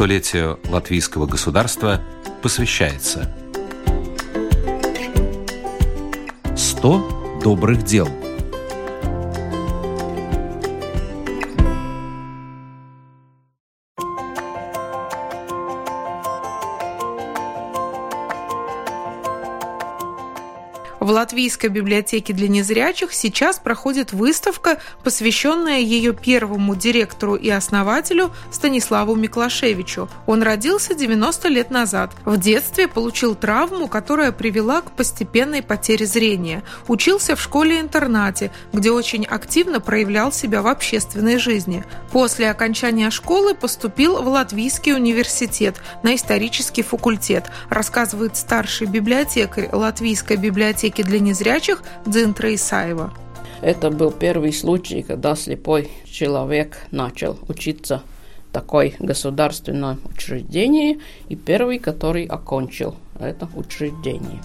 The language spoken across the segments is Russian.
столетию латвийского государства посвящается. 100 добрых дел – В Латвийской библиотеке для незрячих сейчас проходит выставка, посвященная ее первому директору и основателю Станиславу Миклашевичу. Он родился 90 лет назад. В детстве получил травму, которая привела к постепенной потере зрения. Учился в школе-интернате, где очень активно проявлял себя в общественной жизни. После окончания школы поступил в Латвийский университет на исторический факультет, рассказывает старший библиотекарь Латвийской библиотеки библиотеки для незрячих Дзинтра Исаева. Это был первый случай, когда слепой человек начал учиться в такой государственном учреждении и первый, который окончил это учреждение.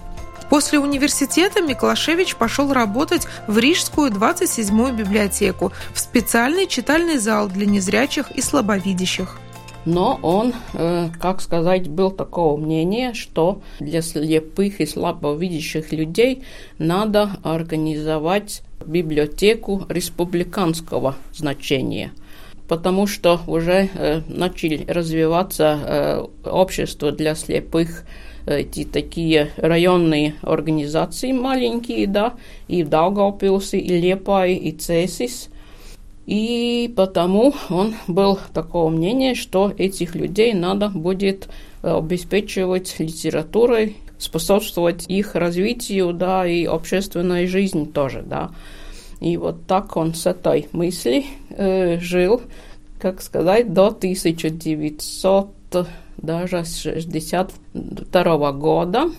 После университета Миклашевич пошел работать в Рижскую 27-ю библиотеку, в специальный читальный зал для незрячих и слабовидящих но он, э, как сказать, был такого мнения, что для слепых и слабовидящих людей надо организовать библиотеку республиканского значения. Потому что уже э, начали развиваться э, общества для слепых, эти такие районные организации маленькие, да, и в Даугавпилсе, и Лепай, и Цесис – и потому он был такого мнения, что этих людей надо будет э, обеспечивать литературой, способствовать их развитию, да, и общественной жизни тоже, да. И вот так он с этой мыслью э, жил, как сказать, до 1900 даже 62 года.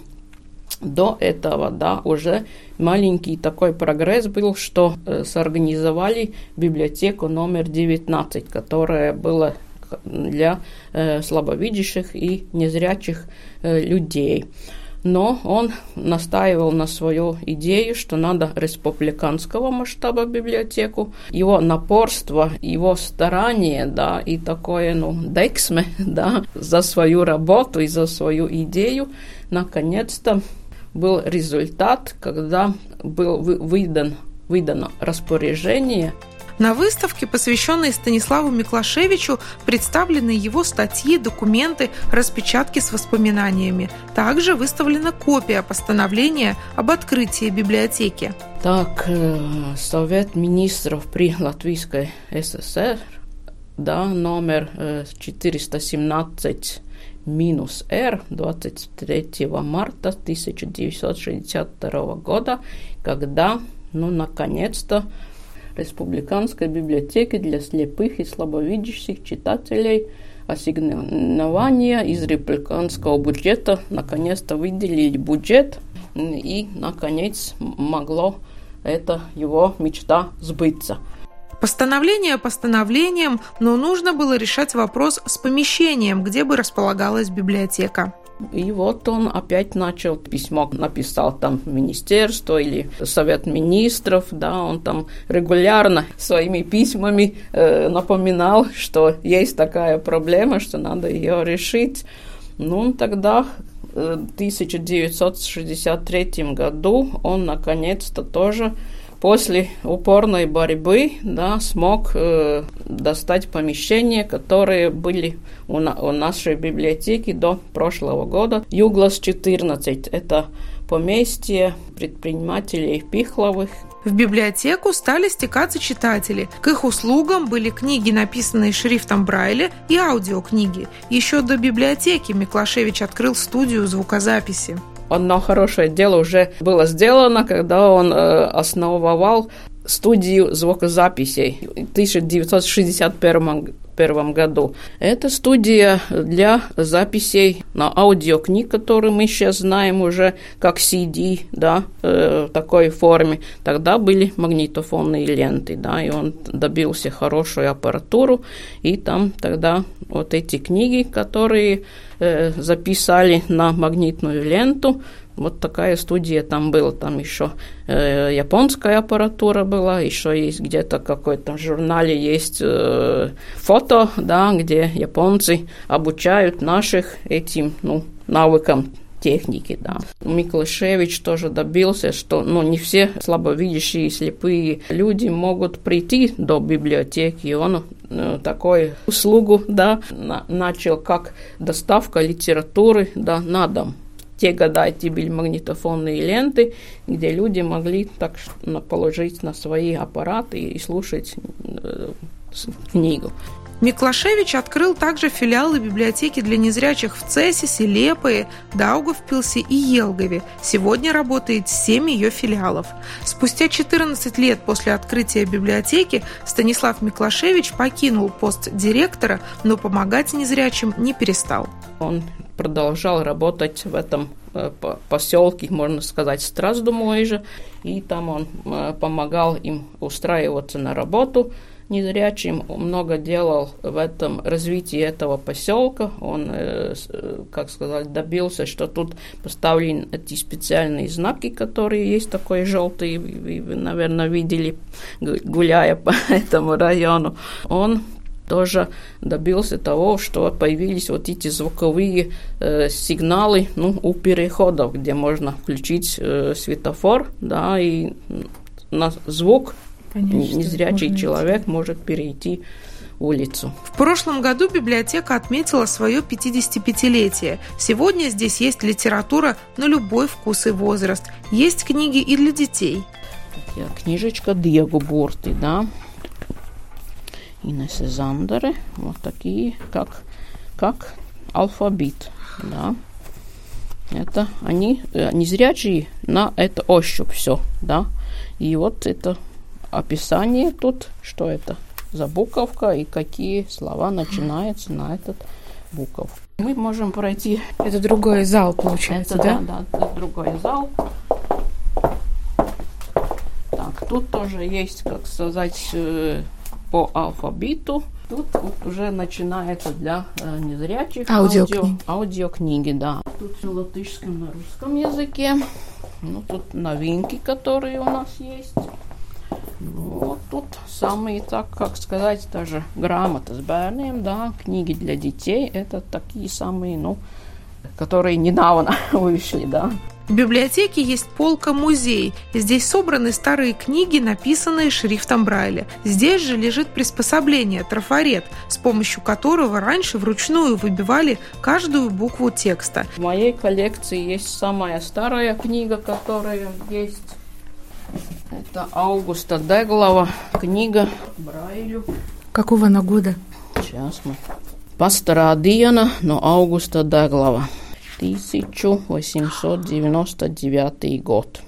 До этого, да, уже маленький такой прогресс был, что э, сорганизовали библиотеку номер 19, которая была для э, слабовидящих и незрячих э, людей. Но он настаивал на свою идею, что надо республиканского масштаба библиотеку. Его напорство, его старание, да, и такое, ну, дексме, да, за свою работу и за свою идею, наконец-то был результат, когда был выдан, выдано распоряжение на выставке, посвященной Станиславу Миклашевичу, представлены его статьи, документы, распечатки с воспоминаниями. Также выставлена копия постановления об открытии библиотеки. Так, э, Совет министров при Латвийской ССР, да, номер 417 э, минус R 23 марта 1962 года, когда, ну, наконец-то, Республиканской библиотеке для слепых и слабовидящих читателей ассигнования из республиканского бюджета наконец-то выделили бюджет, и, наконец, могло эта его мечта сбыться. Постановление постановлением, но нужно было решать вопрос с помещением, где бы располагалась библиотека. И вот он опять начал письмо, написал там министерство или совет министров, да, он там регулярно своими письмами э, напоминал, что есть такая проблема, что надо ее решить. Ну, тогда э, в 1963 году он наконец-то тоже после упорной борьбы да, смог э, достать помещения, которые были у, на, у нашей библиотеки до прошлого года. Юглас 14 – это поместье предпринимателей Пихловых. В библиотеку стали стекаться читатели. К их услугам были книги, написанные шрифтом Брайля, и аудиокниги. Еще до библиотеки Миклашевич открыл студию звукозаписи. Одно хорошее дело уже было сделано, когда он э, основывал студию звукозаписей в 1961 1991 году. Это студия для записей на аудиокниг, которые мы сейчас знаем уже как CD, да, э, в такой форме. Тогда были магнитофонные ленты, да, и он добился хорошую аппаратуру, и там тогда вот эти книги, которые э, записали на магнитную ленту. Вот такая студия там была. Там еще э, японская аппаратура была, еще есть где-то какой-то журнале есть э, фото, да, где японцы обучают наших этим ну, навыкам техники, да. Миклашевич тоже добился, что ну, не все слабовидящие и слепые люди могут прийти до библиотеки. Он э, такую услугу, да, на, начал как доставка литературы, да, на дом. Те года эти были магнитофонные ленты, где люди могли так положить на свои аппараты и слушать э, книгу. Миклашевич открыл также филиалы библиотеки для незрячих в Цесисе, Лепое, Даугавпилсе и Елгове. Сегодня работает семь ее филиалов. Спустя 14 лет после открытия библиотеки Станислав Миклашевич покинул пост директора, но помогать незрячим не перестал. Он продолжал работать в этом э, поселке, можно сказать, Страсдумой же, и там он э, помогал им устраиваться на работу – незрячим, много делал в этом развитии этого поселка. Он, э, э, как сказать, добился, что тут поставлены эти специальные знаки, которые есть такой желтый, вы, наверное, видели, гуляя по этому району. Он тоже добился того, что появились вот эти звуковые э, сигналы ну, у переходов, где можно включить э, светофор, да, и на звук Конечно, незрячий человек идти. может перейти улицу. В прошлом году библиотека отметила свое 55-летие. Сегодня здесь есть литература на любой вкус и возраст. Есть книги и для детей. Книжечка Диего Борти, да. Инессы Зандеры. Вот такие, как, как алфавит, да. Это они э, незрячие на это ощупь все, да. И вот это описание тут, что это за буковка и какие слова начинаются на этот букв. Мы можем пройти... Это другой зал, получается, это, да? Да, да, это другой зал. Так, тут тоже есть, как сказать, э, по алфавиту. Тут вот уже начинается для э, незрячих аудиокниги. Аудио, аудиокниги, да. Тут на латышском, на русском языке. Ну, тут новинки, которые у нас есть. Вот тут самые, так как сказать, даже грамота с бērniem, да, книги для детей, это такие самые, ну, которые недавно вышли, да. В библиотеке есть полка-музей. Здесь собраны старые книги, написанные шрифтом Брайля. Здесь же лежит приспособление трафарет, с помощью которого раньше вручную выбивали каждую букву текста. В моей коллекции есть самая старая книга, которая есть это Аугуста Деглова, книга Брайлю. Какого она года? Сейчас мы. Пасторādījana no Augusta Deglava. 1899 год.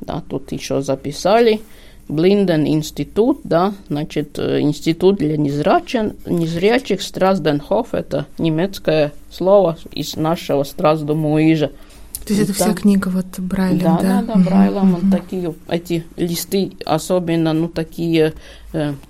Да, тут еще записали. Блинден институт, да, значит, э, институт для незрячих, незрячих Страсденхоф, это немецкое слово из нашего Страсдумуижа. То есть это вся книга вот Брайлем, да? Да, да, да, Брайлем. Угу. такие, эти листы, особенно, ну, такие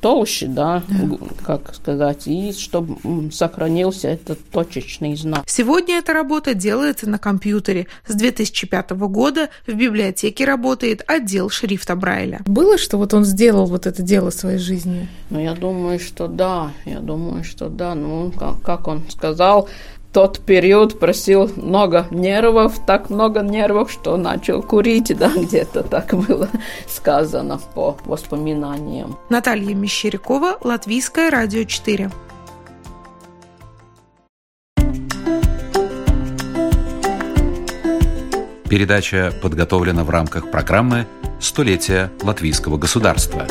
толще, да, да, как сказать, и чтобы сохранился этот точечный знак. Сегодня эта работа делается на компьютере. С 2005 года в библиотеке работает отдел шрифта Брайля. Было, что вот он сделал вот это дело своей жизни? Ну, я думаю, что да, я думаю, что да. Ну, как, как он сказал, тот период просил много нервов, так много нервов, что начал курить, да, где-то так было сказано по воспоминаниям. Наталья Мещерякова, Латвийское радио 4. Передача подготовлена в рамках программы «Столетие латвийского государства».